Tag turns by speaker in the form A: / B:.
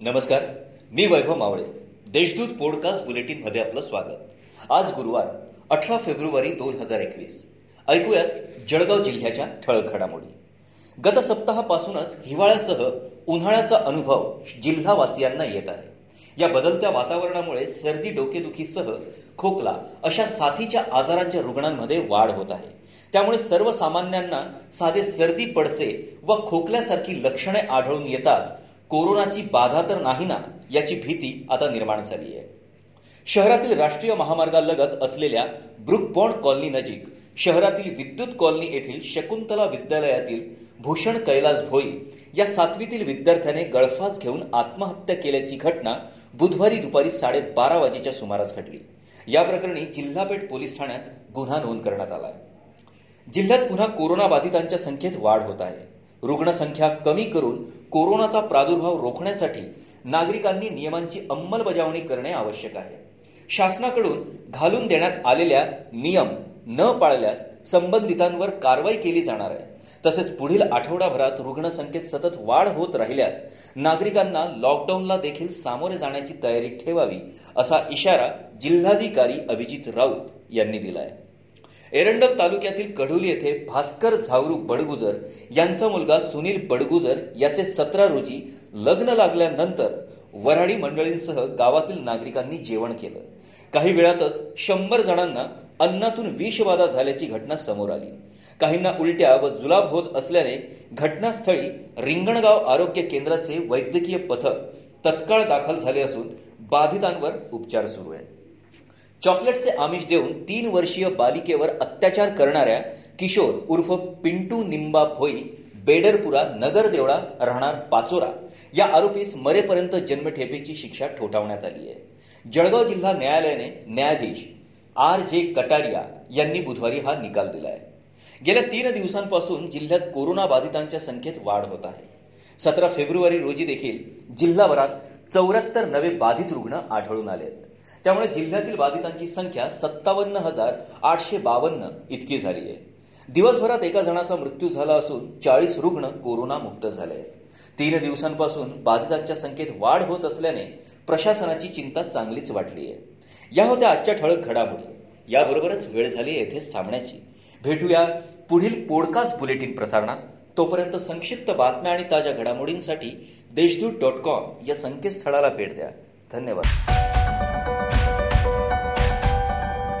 A: नमस्कार मी वैभव मावळे. देशदूत पॉडकास्ट बुलेटिनमध्ये आपलं स्वागत. आज गुरुवार अठरा फेब्रुवारी दोन हजार एकवीस. ऐकूयात जळगाव जिल्ह्याच्या ठळक घडामोडी गत सप्ताहापासूनच हिवाळ्यासह उन्हाळ्याचा अनुभव जिल्हावासियांना येत आहे. या बदलत्या वातावरणामुळे सर्दी डोकेदुखीसह खोकला अशा साथीच्या आजारांच्या रुग्णांमध्ये वाढ होत आहे. त्यामुळे सर्वसामान्यांना साधे सर्दी पडसे व खोकल्यासारखी लक्षणे आढळून येताच कोरोनाची बाधा तर नाही ना याची भीती आता निर्माण झाली आहे. शहरातील राष्ट्रीय महामार्गालगत असलेल्या ब्रुक कॉलनी नजीक शहरातील विद्युत कॉलनी येथील शकुंतला विद्यालयातील भूषण कैलास भोई या सातवीतील विद्यार्थ्याने गळफास घेऊन आत्महत्या केल्याची घटना बुधवारी दुपारी साडेबारा वाजेच्या सुमारास घडली. या प्रकरणी जिल्हापेठ पोलीस ठाण्यात गुन्हा नोंद करण्यात आला आहे जिल्ह्यात पुन्हा कोरोना बाधितांच्या संख्येत वाढ होत आहे. रुग्णसंख्या कमी करून कोरोनाचा प्रादुर्भाव रोखण्यासाठी नागरिकांनी नियमांची अंमलबजावणी करणे आवश्यक आहे. शासनाकडून घालून देण्यात आलेल्या नियम न पाळल्यास संबंधितांवर कारवाई केली जाणार आहे. तसेच पुढील आठवडाभरात रुग्णसंख्येत सतत वाढ होत राहिल्यास नागरिकांना लॉकडाऊनला देखील सामोरे जाण्याची तयारी ठेवावी असा इशारा जिल्हाधिकारी अभिजित राऊत यांनी दिला आहे एरंडल तालुक्यातील कढोली येथे भास्कर झावरू बडगुजर यांचा मुलगा सुनील बडगुजर याचे सतरा रोजी लग्न लागल्यानंतर वऱ्हाडी मंडळींसह गावातील नागरिकांनी जेवण केलं. काही वेळातच शंभर जणांना अन्नातून विषबाधा झाल्याची घटना समोर आली. काहींना उलट्या व जुलाब होत असल्याने घटनास्थळी रिंगणगाव आरोग्य केंद्राचे वैद्यकीय पथक तत्काळ दाखल झाले असून बाधितांवर उपचार सुरू आहेत. चॉकलेटचे आमिष देऊन तीन वर्षीय बालिकेवर अत्याचार करणाऱ्या किशोर उर्फ पिंटू निंबा भोई बेडरपुरा नगर देवळा राहणार पाचोरा. या आरोपीस मरेपर्यंत जन्मठेपेची शिक्षा ठोठावण्यात आली आहे. जळगाव जिल्हा न्यायालयाने न्यायाधीश आर जे कटारिया यांनी बुधवारी हा निकाल दिला आहे. गेल्या तीन दिवसांपासून जिल्ह्यात कोरोना बाधितांच्या संख्येत वाढ होत आहे. सतरा फेब्रुवारी रोजी देखील जिल्हाभरात चौऱ्याहत्तर नवे बाधित रुग्ण आढळून आले आहेत त्यामुळे जिल्ह्यातील बाधितांची संख्या सत्तावन्न हजार आठशे बावन्न इतकी झाली आहे. दिवसभरात एका जणाचा मृत्यू झाला असून चाळीस रुग्ण कोरोना मुक्त झाले आहेत. तीन दिवसांपासून बाधितांच्या संख्येत वाढ होत असल्याने प्रशासनाची चिंता चांगलीच वाटली आहे. या होत्या आजच्या ठळक घडामोडी. याबरोबरच वेळ झाली येथेच थांबण्याची. भेटूया पुढील पॉडकास्ट बुलेटिन प्रसारणात. तोपर्यंत संक्षिप्त बातम्या आणि ताज्या घडामोडींसाठी देशदूत डॉट कॉम या संकेतस्थळाला भेट द्या. धन्यवाद.